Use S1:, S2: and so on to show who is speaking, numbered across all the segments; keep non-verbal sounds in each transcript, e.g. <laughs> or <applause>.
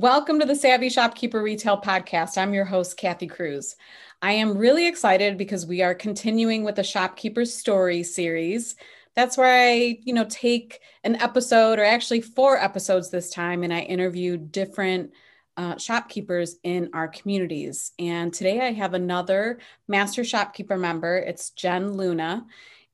S1: Welcome to the Savvy Shopkeeper Retail Podcast. I'm your host, Kathy Cruz. I am really excited because we are continuing with the Shopkeeper's Story series. That's where I, you know, take an episode or actually four episodes this time and I interview different uh, shopkeepers in our communities. And today I have another master shopkeeper member. It's Jen Luna.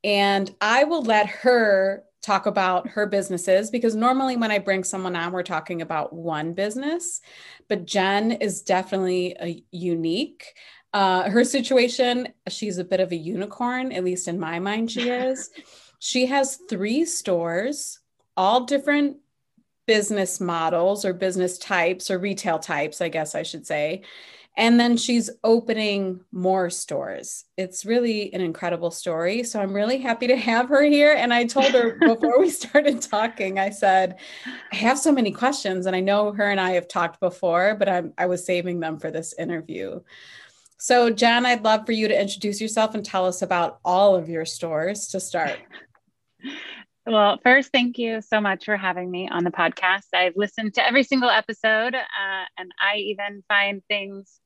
S1: And I will let her talk about her businesses because normally when I bring someone on, we're talking about one business, but Jen is definitely a unique. Uh, her situation, she's a bit of a unicorn, at least in my mind, she <laughs> is. she has three stores, all different business models or business types or retail types, I guess I should say. And then she's opening more stores. It's really an incredible story. So I'm really happy to have her here. And I told her <laughs> before we started talking, I said, I have so many questions. And I know her and I have talked before, but I'm, I was saving them for this interview. So, Jen, I'd love for you to introduce yourself and tell us about all of your stores to start. <laughs>
S2: Well, first, thank you so much for having me on the podcast. I've listened to every single episode, uh, and I even find things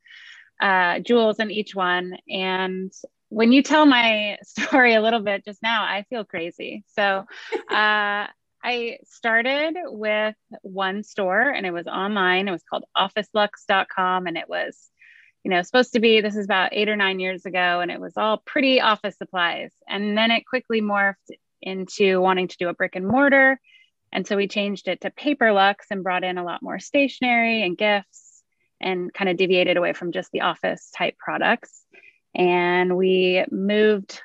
S2: uh, jewels in each one. And when you tell my <laughs> story a little bit just now, I feel crazy. So <laughs> uh, I started with one store and it was online. It was called officelux.com and it was, you know, supposed to be this is about eight or nine years ago and it was all pretty office supplies. And then it quickly morphed into wanting to do a brick and mortar. And so we changed it to Paper Luxe and brought in a lot more stationery and gifts and kind of deviated away from just the office type products. And we moved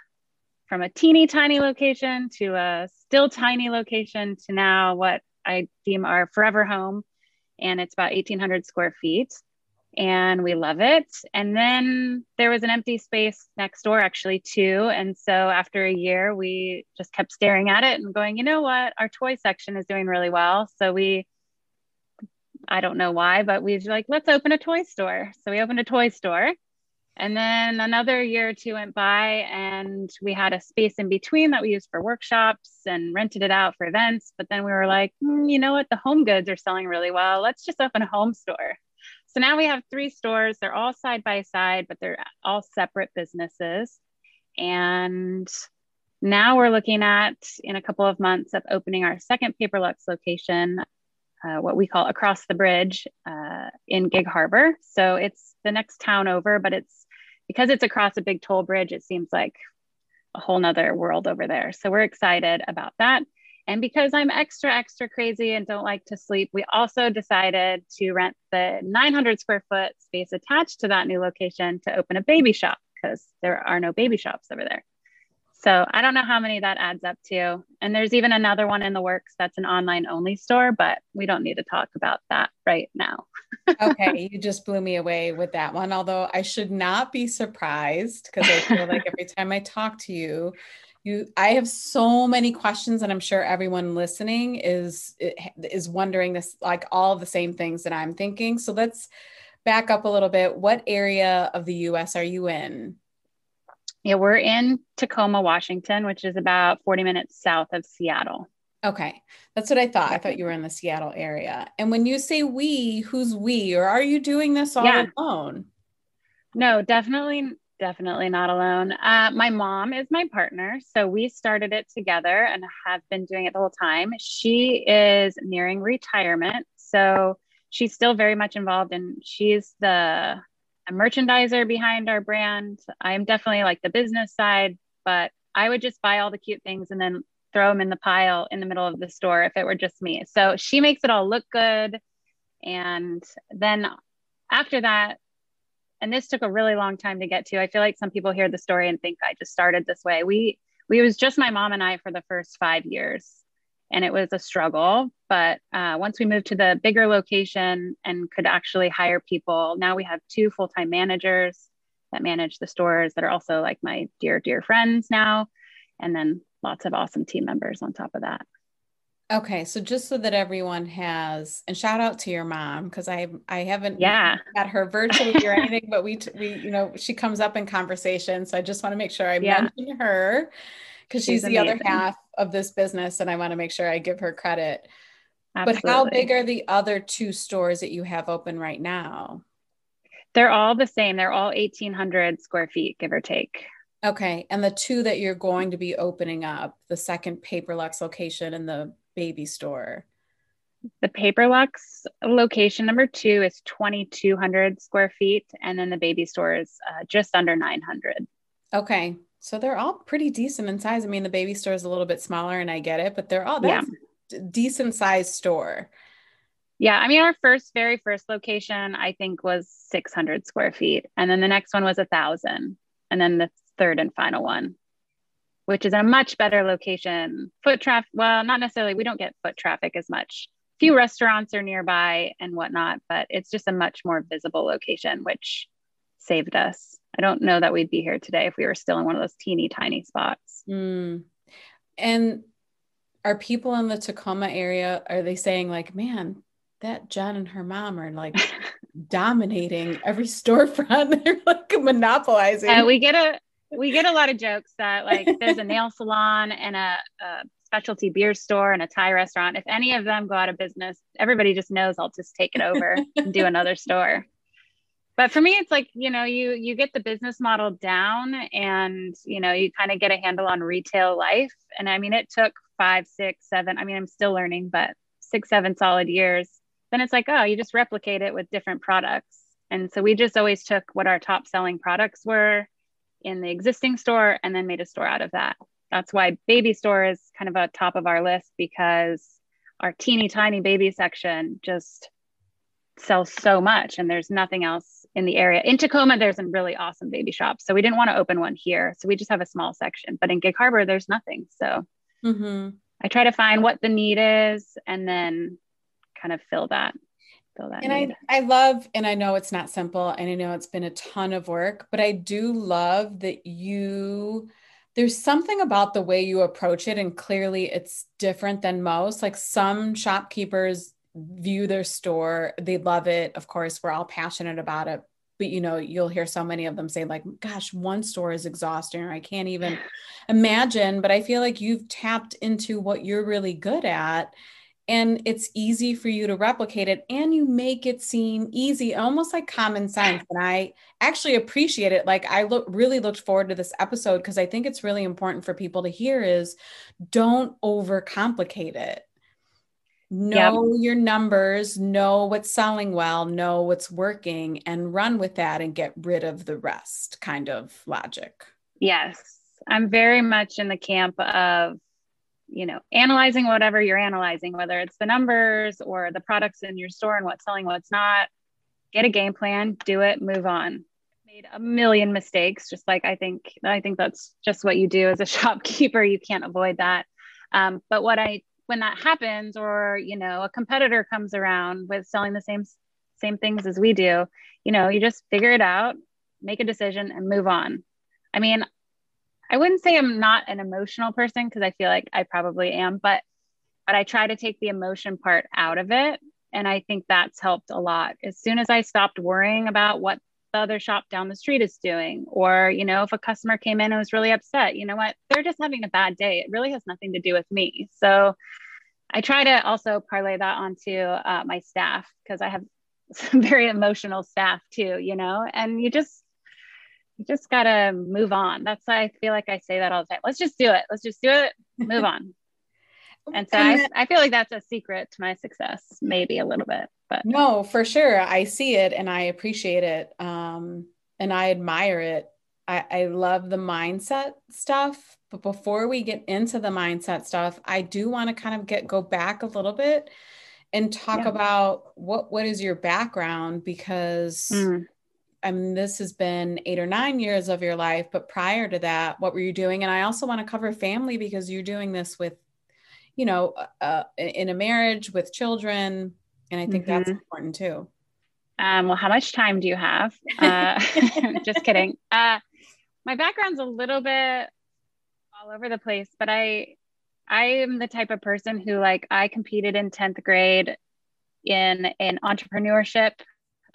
S2: from a teeny tiny location to a still tiny location to now what I deem our forever home. And it's about 1,800 square feet. And we love it. And then there was an empty space next door, actually, too. And so after a year, we just kept staring at it and going, you know what? Our toy section is doing really well. So we I don't know why, but we was like, let's open a toy store. So we opened a toy store. And then another year or two went by, and we had a space in between that we used for workshops and rented it out for events. But then we were like, mm, you know what? The home goods are selling really well. Let's just open a home store. So now we have three stores. They're all side by side, but they're all separate businesses. And now we're looking at in a couple of months of opening our second Paperluxe location uh, what we call across the bridge uh, in Gig Harbor. So it's the next town over, but it's because it's across a big toll bridge, it seems like a whole nother world over there. So we're excited about that. And because I'm extra, extra crazy and don't like to sleep, we also decided to rent the 900 square foot space attached to that new location to open a baby shop because there are no baby shops over there. So I don't know how many that adds up to. And there's even another one in the works that's an online only store, but we don't need to talk about that right now.
S1: okay, <laughs> you just blew me away with that one. Although I should not be surprised because I feel like every time I talk to you, you I have so many questions and I'm sure everyone listening is is wondering this like all the same things that I'm thinking. So let's back up a little bit. What area of the US are you in?
S2: Yeah, we're in Tacoma, Washington, which is about 40 minutes south of Seattle.
S1: Okay. That's what I thought. I thought you were in the Seattle area. And when you say we, who's we? Or are you doing this all yeah. alone?
S2: No, definitely, definitely not alone. Uh, my mom is my partner. So we started it together and have been doing it the whole time. She is nearing retirement. So she's still very much involved and she's the a merchandiser behind our brand. I'm definitely like the business side, but I would just buy all the cute things and then throw them in the pile in the middle of the store if it were just me. So she makes it all look good. And then after that, and this took a really long time to get to. I feel like some people hear the story and think I just started this way. We we was just my mom and I for the first five years and it was a struggle. But uh, once we moved to the bigger location and could actually hire people, now we have two full time managers that manage the stores that are also like my dear, dear friends now. And then lots of awesome team members on top of that.
S1: Okay, so just so that everyone has, and shout out to your mom because I I haven't
S2: yeah
S1: met her virtually or anything, but we we you know she comes up in conversation, so I just want to make sure I yeah. mention her because she's, she's the other half of this business and I want to make sure I give her credit.
S2: Absolutely.
S1: But how big are the other two stores that you have open right now?
S2: They're all the same. They're all 1,800 square feet, give or take.
S1: Okay. And the two that you're going to be opening up, the second Paperluxe location and the baby store.
S2: The Paperluxe location number two is 2,200 square feet. And then the baby store is uh, just under 900.
S1: Okay. So they're all pretty decent in size. I mean, the baby store is a little bit smaller and I get it, but they're all that's yeah. decent sized store.
S2: Yeah, I mean, our first, very first location, I think, was 600 square feet, and then the next one was a thousand, and then the third and final one, which is a much better location. Foot traffic, well, not necessarily. We don't get foot traffic as much. Few restaurants are nearby and whatnot, but it's just a much more visible location, which saved us. I don't know that we'd be here today if we were still in one of those teeny tiny spots.
S1: Mm. And are people in the Tacoma area, are they saying like, man, that Jen and her mom are like <laughs> dominating every storefront. <laughs> They're like monopolizing.
S2: Uh, we get a we get a lot of jokes that like there's a nail salon and a, a, specialty beer store and a Thai restaurant. If any of them go out of business, everybody just knows I'll just take it over and do another store. But for me, it's like you know you you get the business model down and you know you kind of get a handle on retail life. And I mean, it took five, six, seven. I mean, I'm still learning, but six, seven solid years then it's like, oh, you just replicate it with different products. And so we just always took what our top selling products were in the existing store and then made a store out of that. That's why baby store is kind of a top of our list because our teeny tiny baby section just sells so much and there's nothing else in the area. In Tacoma, there's a really awesome baby shop. So we didn't want to open one here. So we just have a small section. But in Gig Harbor, there's nothing. So mm-hmm. I try to find what the need is and then kind of fill that fill that
S1: and need. i i love and i know it's not simple and i know it's been a ton of work but i do love that you there's something about the way you approach it and clearly it's different than most like some shopkeepers view their store they love it of course we're all passionate about it but you know you'll hear so many of them say like gosh one store is exhausting or i can't even imagine but i feel like you've tapped into what you're really good at and it's easy for you to replicate it and you make it seem easy almost like common sense and i actually appreciate it like i look really looked forward to this episode because i think it's really important for people to hear is don't overcomplicate it know yep. your numbers know what's selling well know what's working and run with that and get rid of the rest kind of logic.
S2: Yes. I'm very much in the camp of you know analyzing whatever you're analyzing whether it's the numbers or the products in your store and what's selling what's not. Get a game plan do it move on. Made a million mistakes just like i think i think that's just what you do as a <laughs> shopkeeper. You can't avoid that. Um, but what i when that happens or you know a competitor comes around with selling the same same things as we do you know you just figure it out make a decision and move on i mean I wouldn't say I'm not an emotional person because I feel like I probably am, but but I try to take the emotion part out of it. And I think that's helped a lot. As soon as I stopped worrying about what the other shop down the street is doing, or, you know, if a customer came in and was really upset, you know what, they're just having a bad day. It really has nothing to do with me. So I try to also parlay that onto uh, my staff because I have <laughs> some very emotional staff too, you know, and you just, you just gotta move on. That's why I feel like I say that all the time. Let's just do it. Let's just do it. Move on. <laughs> and so I, I feel like that's a secret to my success, maybe a little bit. But
S1: no, for sure. I see it and I appreciate it. Um, and I admire it. I, I love the mindset stuff. But before we get into the mindset stuff, I do want to kind of get go back a little bit and talk yeah. about what what is your background because mm. I mean, this has been eight or nine years of your life, but prior to that, what were you doing? And I also want to cover family because you're doing this with, you know, uh, uh in a marriage with children. And I think mm-hmm. that's important too.
S2: Um, well, how much time do you have? Uh, <laughs> just kidding. Uh, my background's a little bit all over the place, but I, I am the type of person who like I competed in 10th grade in an entrepreneurship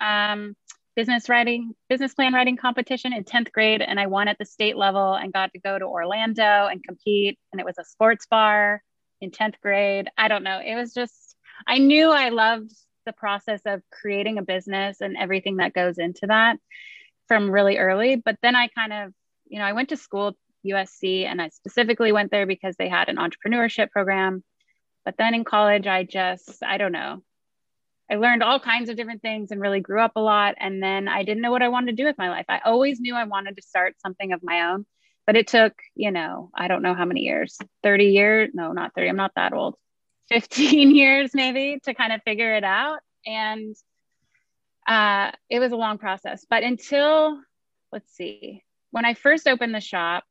S2: um, business writing, business plan writing competition in 10th grade. And I won at the state level and got to go to Orlando and compete. And it was a sports bar in 10th grade. I don't know. It was just, I knew I loved the process of creating a business and everything that goes into that from really early. But then I kind of, you know, I went to school, USC, and I specifically went there because they had an entrepreneurship program. But then in college, I just, I don't know, I learned all kinds of different things and really grew up a lot. And then I didn't know what I wanted to do with my life. I always knew I wanted to start something of my own, but it took, you know, I don't know how many years 30 years. No, not 30. I'm not that old. 15 <laughs> years maybe to kind of figure it out. And uh, it was a long process. But until, let's see, when I first opened the shop,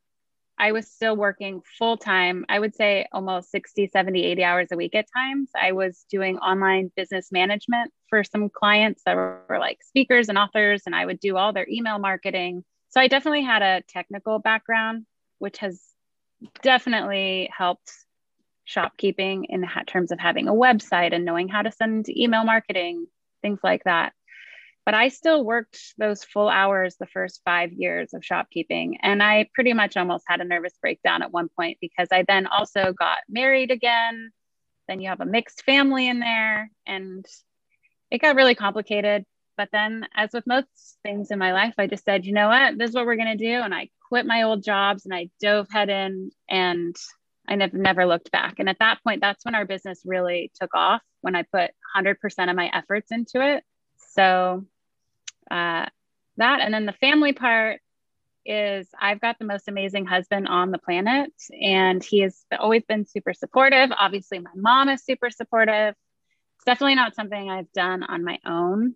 S2: I was still working full time. I would say almost 60, 70, 80 hours a week at times. I was doing online business management for some clients that were, were like speakers and authors, and I would do all their email marketing. So I definitely had a technical background, which has definitely helped shopkeeping in terms of having a website and knowing how to send email marketing, things like that. But I still worked those full hours the first five years of shopkeeping. And I pretty much almost had a nervous breakdown at one point because I then also got married again. Then you have a mixed family in there, and it got really complicated. But then, as with most things in my life, I just said, you know what, this is what we're going to do. And I quit my old jobs and I dove head in and I never never looked back. And at that point, that's when our business really took off when I put 100% of my efforts into it. So uh, that, and then the family part is I've got the most amazing husband on the planet, and he has always been super supportive. Obviously, my mom is super supportive. It's definitely not something I've done on my own.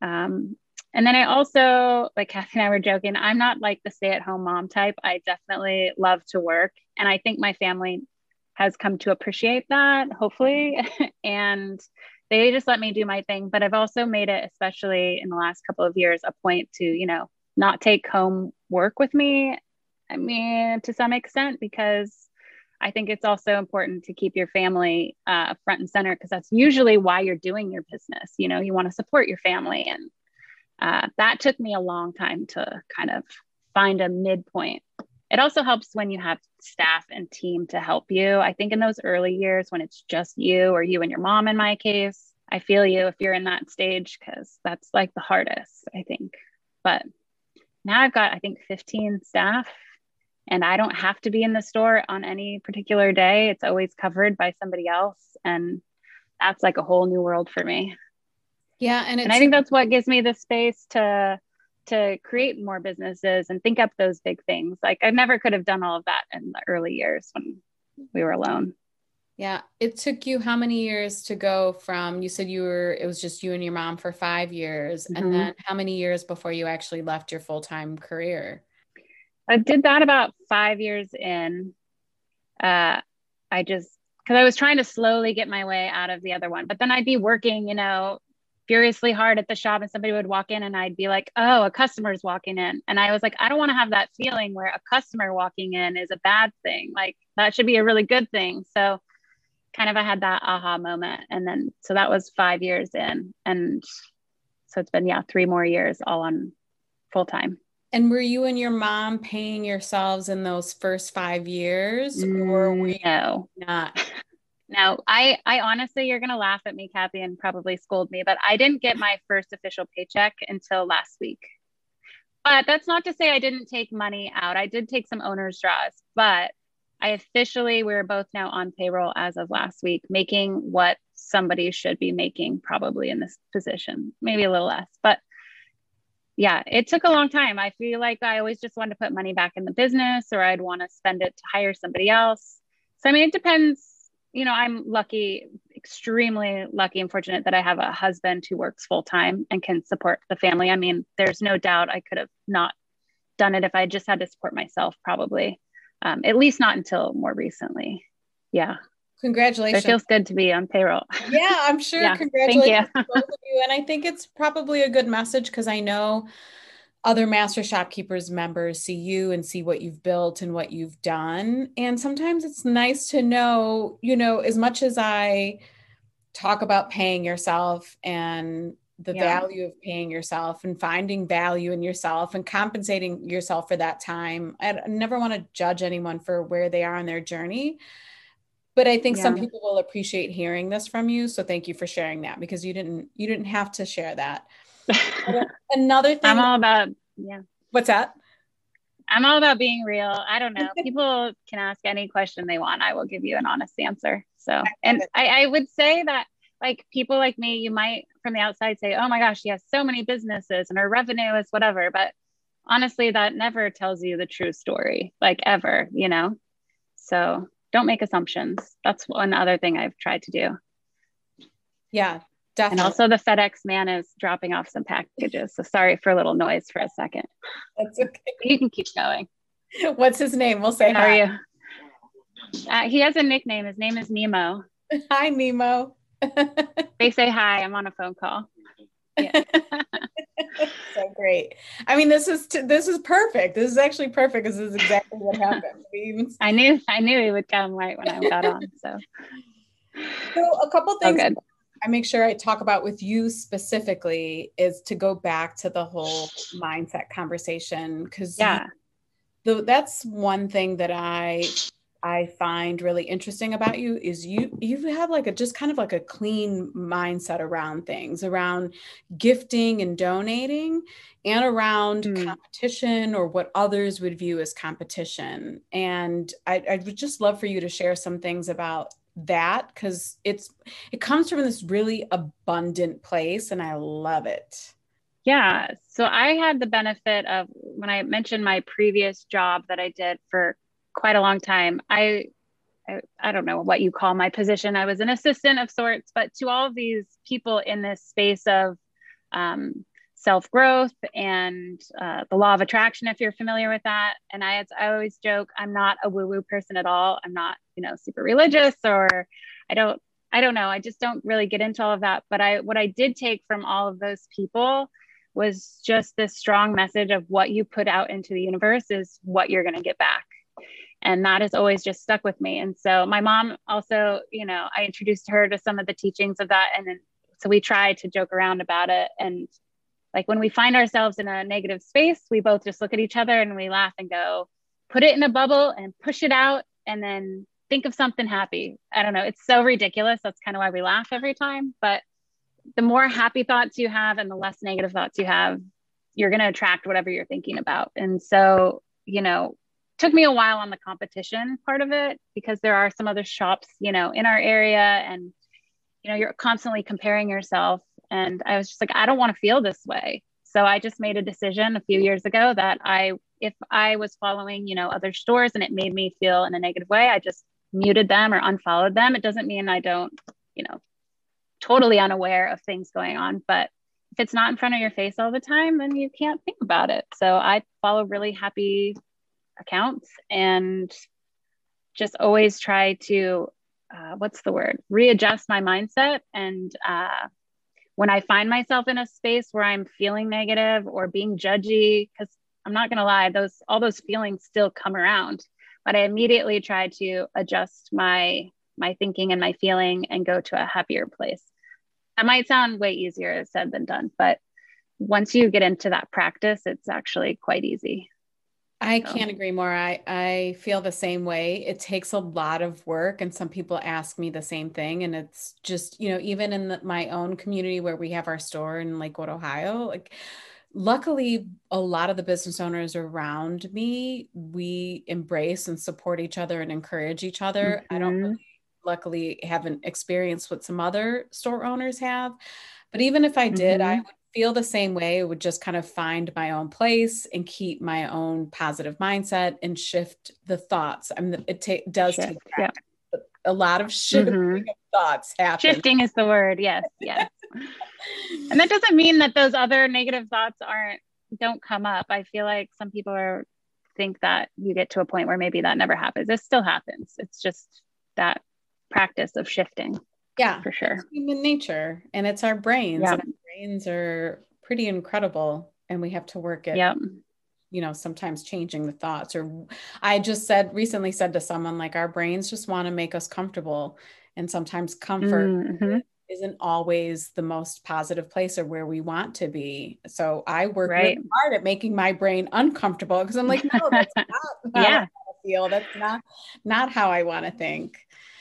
S2: Um, and then I also, like Kathy and I were joking, I'm not like the stay at home mom type. I definitely love to work. And I think my family has come to appreciate that, hopefully. <laughs> and they just let me do my thing. But I've also made it, especially in the last couple of years, a point to, you know, not take home work with me. I mean, to some extent, because I think it's also important to keep your family uh, front and center because that's usually why you're doing your business. You know, you want to support your family and uh, that took me a long time to kind of find a midpoint. It also helps when you have staff and team to help you. I think in those early years when it's just you or you and your mom, in my case, I feel you if you're in that stage because that's like the hardest, I think. But now I've got, I think, 15 staff and I don't have to be in the store on any particular day. It's always covered by somebody else. And that's like a whole new world for me.
S1: Yeah, and,
S2: and I think that's what gives me the space to to create more businesses and think up those big things. Like I never could have done all of that in the early years when we were alone.
S1: Yeah, it took you how many years to go from you said you were it was just you and your mom for 5 years mm-hmm. and then how many years before you actually left your full-time career?
S2: I did that about 5 years in. Uh I just because I was trying to slowly get my way out of the other one. But then I'd be working, you know, furiously hard at the shop and somebody would walk in and I'd be like, oh, a customer's walking in. And I was like, I don't want to have that feeling where a customer walking in is a bad thing. Like that should be a really good thing. So kind of I had that aha moment. And then so that was five years in. And so it's been, yeah, three more years all on full time.
S1: And were you and your mom paying yourselves in those first five years or were mm, you
S2: no.
S1: not? <laughs>
S2: Now, I, I honestly, you're going to laugh at me, Kathy, and probably scold me, but I didn't get my first official paycheck until last week. But that's not to say I didn't take money out. I did take some owner's draws, but I officially, we're both now on payroll as of last week, making what somebody should be making probably in this position, maybe a little less. But yeah, it took a long time. I feel like I always just wanted to put money back in the business or I'd want to spend it to hire somebody else. So, I mean, it depends you know, I'm lucky, extremely lucky and fortunate that I have a husband who works full time and can support the family. I mean, there's no doubt I could have not done it if I just had to support myself, probably. Um, at least not until more recently. Yeah.
S1: Congratulations.
S2: it feels good to be on payroll.
S1: Yeah, I'm sure. <laughs> yeah, Congratulations both of you. And I think it's probably a good message because I know other master shopkeepers members see you and see what you've built and what you've done and sometimes it's nice to know you know as much as i talk about paying yourself and the yeah. value of paying yourself and finding value in yourself and compensating yourself for that time i never want to judge anyone for where they are in their journey but I think yeah. some people will appreciate hearing this from you. So thank you for sharing that because you didn't you didn't have to share that. Another <laughs> thing
S2: I'm all about yeah.
S1: What's that?
S2: I'm all about being real. I don't know. <laughs> People can ask any question they want. I will give you an honest answer. So, and I, I would say that like people like me, you might from the outside say, oh my gosh, she has so many businesses and her revenue is whatever. But honestly, that never tells you the true story, like ever, you know? So don't make assumptions. That's one other thing I've tried to do.
S1: Yeah, definitely.
S2: And also the FedEx man is dropping off some packages. So sorry for a little noise for a second.
S1: That's okay. <laughs>
S2: You can keep going.
S1: What's his name? We'll say
S2: How hi. are you? Uh, he has a nickname. His name is Nemo. <laughs>
S1: Hi, Nemo. <laughs>
S2: they say hi. I'm on a phone call.
S1: Yeah. so great. I mean, this is t- this is perfect. This is actually perfect because this is exactly what happened.
S2: I knew I knew he would come right when I got on. So,
S1: so a couple things oh, I make sure I talk about with you specifically is to go back to the whole mindset conversation because
S2: yeah,
S1: the, that's one thing that I I find really interesting about you is you you have like a just kind of like a clean mindset around things around gifting and donating and around mm. competition or what others would view as competition and I, I would just love for you to share some things about that because it's it comes from this really abundant place and I love it.
S2: Yeah. So I had the benefit of when I mentioned my previous job that I did for quite a long time. I, I, I don't know what you call my position. I was an assistant of sorts, but to all of these people in this space of um, self growth and uh, the law of attraction, if you're familiar with that. And I, I always joke, I'm not a woo woo person at all. I'm not, you know, super religious or I don't, I don't know. I just don't really get into all of that. But I, what I did take from all of those people was just this strong message of what you put out into the universe is what you're going to get back and that has always just stuck with me and so my mom also you know i introduced her to some of the teachings of that and then so we try to joke around about it and like when we find ourselves in a negative space we both just look at each other and we laugh and go put it in a bubble and push it out and then think of something happy. I don't know. It's so ridiculous. That's kind of why we laugh every time. But the more happy thoughts you have and the less negative thoughts you have you're going to attract whatever you're thinking about. And so you know took me a while on the competition part of it because there are some other shops, you know, in our area and you know, you're constantly comparing yourself and I was just like I don't want to feel this way. So I just made a decision a few years ago that I if I was following, you know, other stores and it made me feel in a negative way, I just muted them or unfollowed them. It doesn't mean I don't, you know, totally unaware of things going on, but if it's not in front of your face all the time, then you can't think about it. So I follow really happy accounts and just always try to uh, what's the word readjust my mindset and uh, when i find myself in a space where i'm feeling negative or being judgy because i'm not going to lie those all those feelings still come around. But i immediately try to adjust my my thinking and my feeling and go to a happier place. That might sound way easier said than done but once you get into that practice it's actually quite easy
S1: I can't agree more. I, I feel the same way. It takes a lot of work, and some people ask me the same thing. And it's just, you know, even in the, my own community where we have our store in Lakewood, Ohio, like, luckily, a lot of the business owners around me, we embrace and support each other and encourage each other. Mm-hmm. I don't mm-hmm. really, luckily, haven't experienced what some other store owners have. But even if I did, mm-hmm. I would feel the same way. would just kind of find my own place and keep my own positive mindset and shift the thoughts. I mean, it ta- does Shift, take yeah. a lot of shifting mm-hmm. thoughts happen.
S2: Shifting is the word. Yes. Yes. <laughs> and that doesn't mean that those other negative thoughts aren't, don't come up. I feel like some people are think that you get to a point where maybe that never happens. It still happens. It's just that practice of shifting.
S1: Yeah,
S2: for sure.
S1: It's human nature, and it's our brains. Yeah. Brains are pretty incredible, and we have to work at.
S2: Yeah.
S1: You know, sometimes changing the thoughts, or I just said recently said to someone like, our brains just want to make us comfortable, and sometimes comfort mm-hmm. isn't always the most positive place or where we want to be. So I work right. really hard at making my brain uncomfortable because I'm like, no, <laughs> that's not,
S2: yeah.
S1: feel. That's not not how I want to think.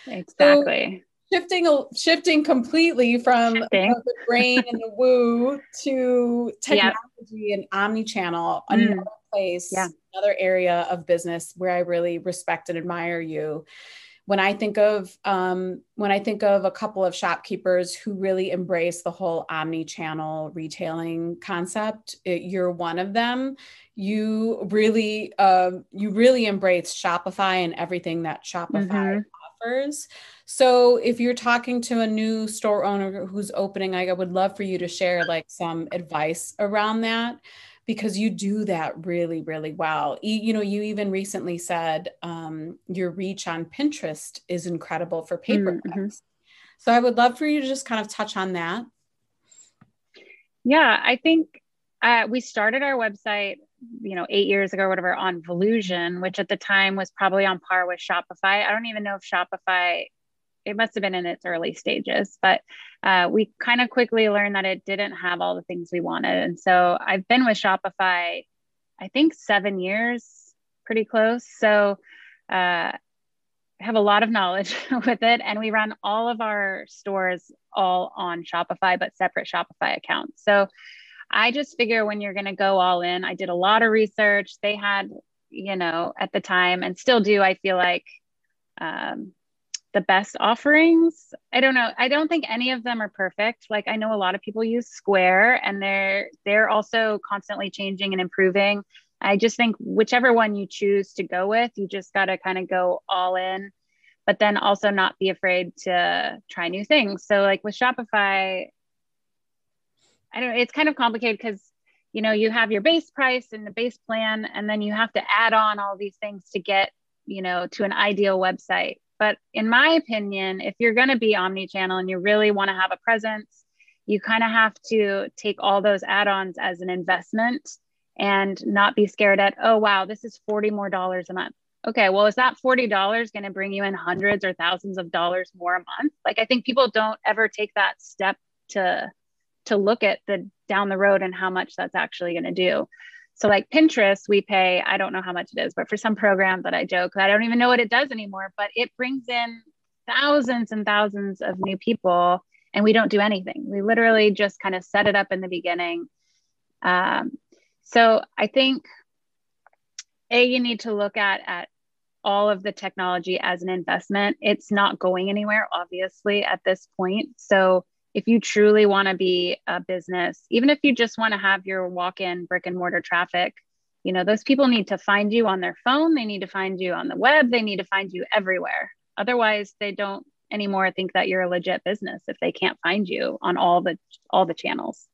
S2: Exactly.
S1: So shifting shifting completely from shifting. the brain and the woo to technology yep. and omni-channel, mm. another place, yeah. another area of business where I really respect and admire you when I think of um, when I think of a couple of shopkeepers who really embrace the whole omni-channel retailing concept, it, you're one of them. You really uh, you really embrace Shopify and everything that Shopify mm-hmm. Offers. So if you're talking to a new store owner who's opening, I would love for you to share like some advice around that because you do that really, really well. You, you know, you even recently said um, your reach on Pinterest is incredible for paper mm-hmm. So I would love for you to just kind of touch on that.
S2: Yeah, I think uh, we started our website, you know, eight years ago or whatever on Volusion, which at the time was probably on par with Shopify. I don't even know if Shopify it must have been in its early stages, but uh, we kind of quickly learned that it didn't have all the things we wanted. And so I've been with Shopify, I think seven years, pretty close. So uh, have a lot of knowledge <laughs> with it. And we run all of our stores all on Shopify, but separate Shopify accounts. So I just figure when you're going to go all in, I did a lot of research. They had, you know, at the time and still do, I feel like, um, the best offerings. I don't know. I don't think any of them are perfect. Like I know a lot of people use Square and they're they're also constantly changing and improving. I just think whichever one you choose to go with, you just got to kind of go all in, but then also not be afraid to try new things. So like with Shopify, I don't know, it's kind of complicated because you know, you have your base price and the base plan and then you have to add on all these things to get, you know, to an ideal website but in my opinion, if you're going to be omni channel and you really want to have a presence, you kind of have to take all those add ons as an investment and not be scared at, oh, wow, this is 40 more dollars a month. Okay, well, is that $40 going to bring you in hundreds or thousands of dollars more a month? Like, I think people don't ever take that step to to look at the down the road and how much that's actually going to do. So like Pinterest, we pay, I don't know how much it is, but for some program that I joke, I don't even know what it does anymore, but it brings in thousands and thousands of new people and we don't do anything. We literally just kind of set it up in the beginning. Um, so I think a you need to look at at all of the technology as an investment. It's not going anywhere, obviously, at this point. So if you truly want to be a business, even if you just want to have your walk in brick and mortar traffic, you know, those people need to find you on their phone. They need to find you on the web. They need to find you everywhere. Otherwise, they don't anymore think that you're a legit business if they can't find you on all the all the channels.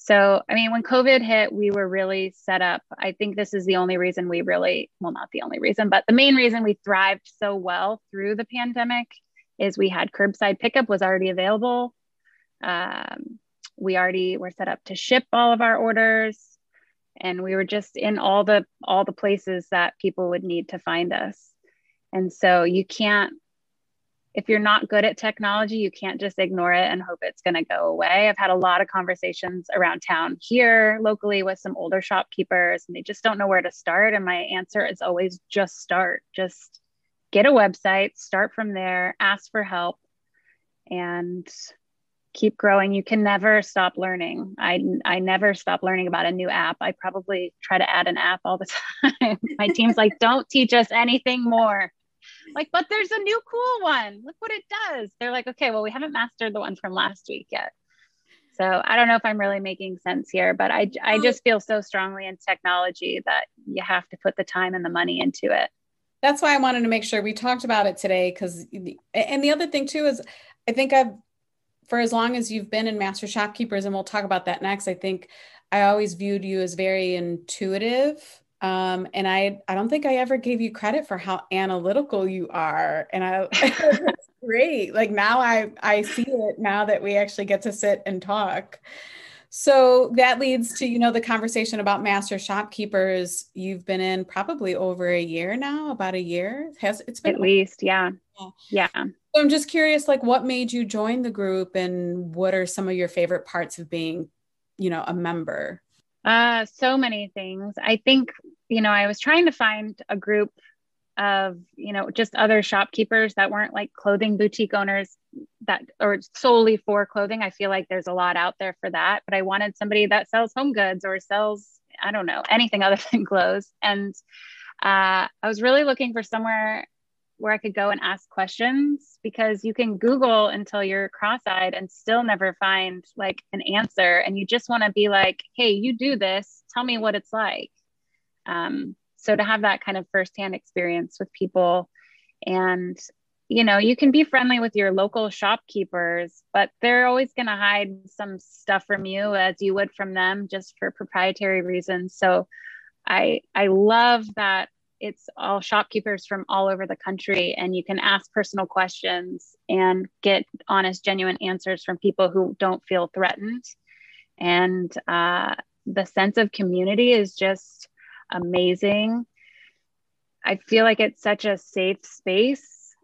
S2: So, I mean, when COVID hit, we were really set up. I think this is the only reason we really, well, not the only reason, but the main reason we thrived so well through the pandemic is we had curbside pickup was already available. Um, we already were set up to ship all of our orders and we were just in all the all the places that people would need to find us. And so you can't if you're not good at technology you can't just ignore it and hope it's going to go away. I've had a lot of conversations around town here locally with some older shopkeepers and they just don't know where to start and my answer is always just start. Just get a website start from there ask for help and keep growing. You can never stop learning. I I never stop learning about a new app. I probably try to add an app all the <laughs> time. My team's like, "Don't teach us anything more." Like, but there's a new cool one. Look what it does. They're like, "Okay, well, we haven't mastered the one from last week yet." So I don't know if I'm really making sense here, but I I just feel so strongly in technology that you have to put the time and the money into it.
S1: That's why I wanted to make sure we talked about it today because and the other thing too is I think I've for as long as you've been in master shopkeepers and we'll talk about that next i think i always viewed you as very intuitive. Um, and i i don't think i ever gave you credit for how analytical you are and i <laughs> it's great. Like now i i see it now that we actually get to sit and talk. So that leads to you know the conversation about master shopkeepers. You've been in probably over a year now about a year. Has it's
S2: been at least yeah. Yeah, yeah.
S1: I'm just curious, like, what made you join the group, and what are some of your favorite parts of being, you know, a member?
S2: Uh, so many things. I think, you know, I was trying to find a group of you know just other shopkeepers that weren't like clothing boutique owners that or solely for clothing i feel like there's a lot out there for that but i wanted somebody that sells home goods or sells i don't know anything other <laughs> than clothes and uh, i was really looking for somewhere where i could go and ask questions because you can google until you're cross-eyed and still never find like an answer. And you just want to be like hey you do this. Tell me what it's like. Um, so to have that kind of firsthand experience with people and you know you can be friendly with your local shopkeepers but they're always going to hide some stuff from you as you would from them just for proprietary reasons. So i i love that it's all shopkeepers from all over the country and you can ask personal questions and get honest genuine answers from people who don't feel threatened and uh, the sense of community is just amazing. I feel like it's such a safe space,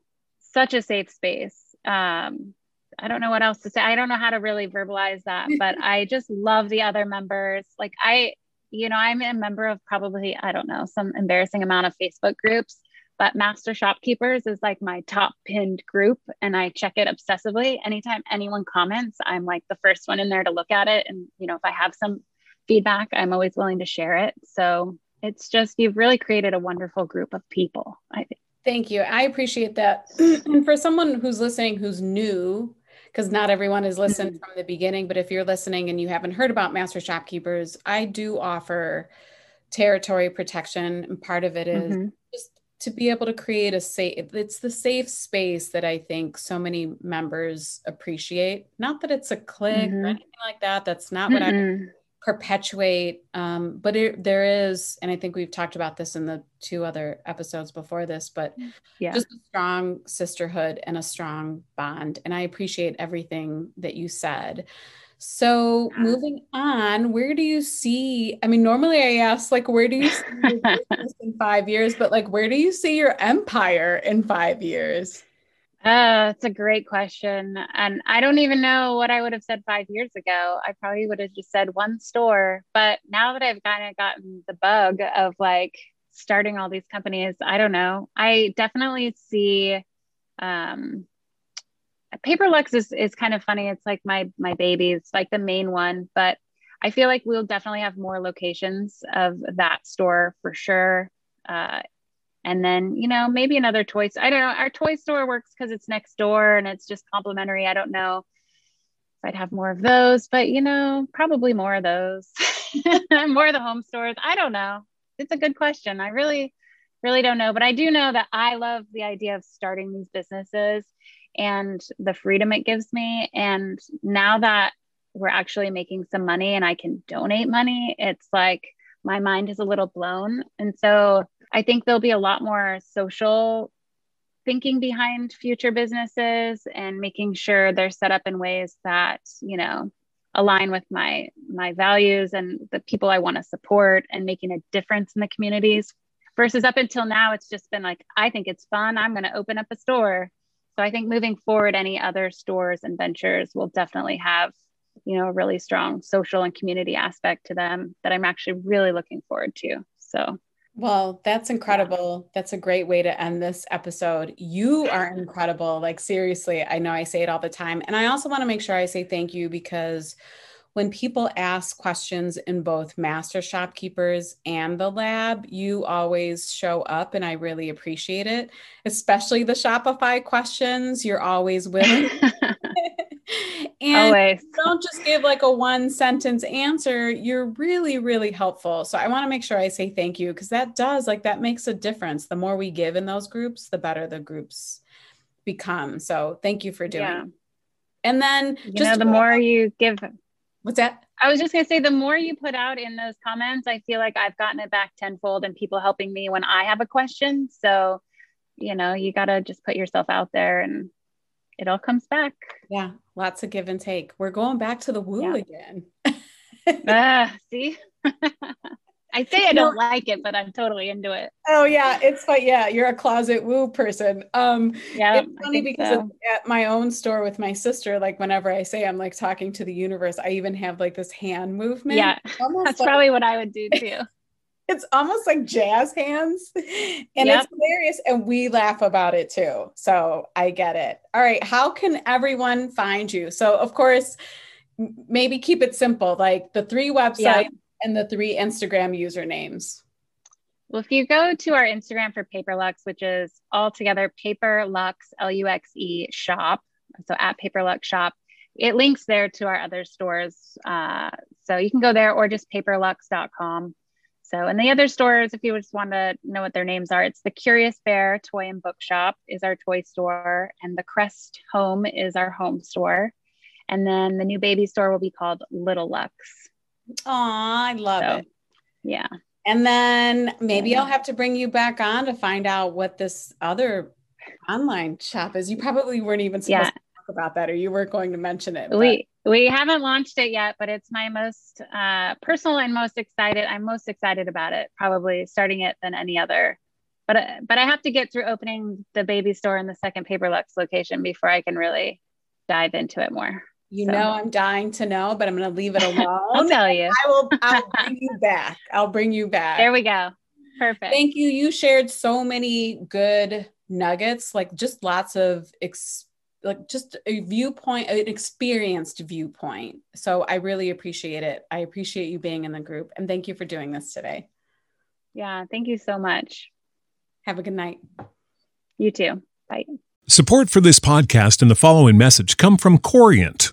S2: such a safe space. Um, I don't know what else to say. I don't know how to really verbalize that, but <laughs> I just love the other members. Like I, you know, I'm a member of probably, I don't know, some embarrassing amount of Facebook groups, but Master Shopkeepers is like my top pinned group and I check it obsessively. Anytime anyone comments, I'm like the first one in there to look at it. And, you know, if I have some feedback, I'm always willing to share it. So it's just you've really created a wonderful group of people i think
S1: thank you i appreciate that <clears throat> and for someone who's listening who's new because not everyone has listened mm-hmm. from the beginning but if you're listening and you haven't heard about master shopkeepers i do offer territory protection and part of it is mm-hmm. just to be able to create a safe it's the safe space that i think so many members appreciate not that it's a clique mm-hmm. or anything like that that's not what i perpetuate um, but it, there is and i think we've talked about this in the two other episodes before this but yeah. just a strong sisterhood and a strong bond. And i appreciate everything that you said. So moving on where do you see i mean normally i ask like where do you see <laughs> in five years? But like where do you see your empire in five years
S2: uh, that's a great question. And I don't even know what I would have said five years ago. I probably would have just said one store. But now that I've kind of gotten the bug of like starting all these companies, I don't know. I definitely see um Paperluxe is, is kind of funny. It's like my my baby. It's like the main one, but I feel like we'll definitely have more locations of that store for sure. Uh, and then you know maybe another toy store. i don't know our toy store works because it's next door and it's just complimentary. I don't know if i'd have more of those but you know probably more of those. <laughs> More of the home stores. I don't know. It's a good question. I really really don't know but i do know that i love the idea of starting these businesses and the freedom it gives me. And now that we're actually making some money and i can donate money it's like my mind is a little blown. And so I think there'll be a lot more social thinking behind future businesses and making sure they're set up in ways that, you know, align with my my values and the people I want to support and making a difference in the communities. Versus up until now it's just been like I think it's fun. I'm going to open up a store. So I think moving forward any other stores and ventures will definitely have you know a really strong social and community aspect to them that I'm actually really looking forward to. So
S1: well, that's incredible. That's a great way to end this episode. You are incredible. Like, seriously, I know I say it all the time. And I also want to make sure I say thank you because when people ask questions in both master shopkeepers and the lab, you always show up and I really appreciate it, especially the Shopify questions. You're always <laughs> willing. And always. don't just give like a one sentence answer. You're really, really helpful. So I want to make sure I say thank you because that does like that makes a difference. The more we give in those groups, the better the groups become. So thank you for doing. Yeah. And then
S2: you just know, the more you give
S1: What's that?
S2: I was just going to say the more you put out in those comments, I feel like I've gotten it back tenfold and people helping me when I have a question. So, you know, you got to just put yourself out there and it all comes back.
S1: Yeah, lots of give and take. We're going back to the woo yeah. again. <laughs>
S2: Ah, see? <laughs> I say I don't like it, but I'm totally into it.
S1: Oh yeah, it's like yeah, you're a closet woo person. Um yeah, it's funny because so. at my own store with my sister, like whenever I say I'm like talking to the universe, I even have like this hand movement.
S2: Yeah, that's like, probably what I would do too.
S1: It's almost like jazz hands <laughs> and yep. it's hilarious and we laugh about it too so i get it all right how can everyone find you so of course maybe keep it simple like the three websites yeah. and the three instagram usernames
S2: well if you go to our instagram for paperluxe which is all together paperluxe l-u-x-e shop so at paperluxe shop it links there to our other stores uh, so you can go there or just paperluxe.com so, and the other stores, if you just want to know what their names are, it's the Curious Bear Toy and Bookshop is our toy store, and the Crest Home is our home store, and then the new baby store will be called Little Lux.
S1: Aw, I love so, it.
S2: Yeah.
S1: And then maybe yeah. I'll have to bring you back on to find out what this other online shop is. You probably weren't even supposed yeah. to about that, or you weren't going to mention it.
S2: We we haven't launched it yet, but it's my most uh, personal and most excited. I'm most excited about it, probably starting it than any other. But uh, but I have to get through opening the baby store in the second Paperluxe location before I can really dive into it more.
S1: You so. know, I'm dying to know, but I'm going to leave it <laughs> alone.
S2: I'll tell you.
S1: I will. I'll <laughs> bring you back. I'll bring you back.
S2: There we go. Perfect.
S1: Thank you. You shared so many good nuggets, like just lots of experience like just a viewpoint an experienced viewpoint. So i really appreciate it. I appreciate you being in the group and thank you for doing this today.
S2: Yeah thank you so much.
S1: Have a good night.
S2: You too. Bye.
S3: Support for this podcast and the following message come from corient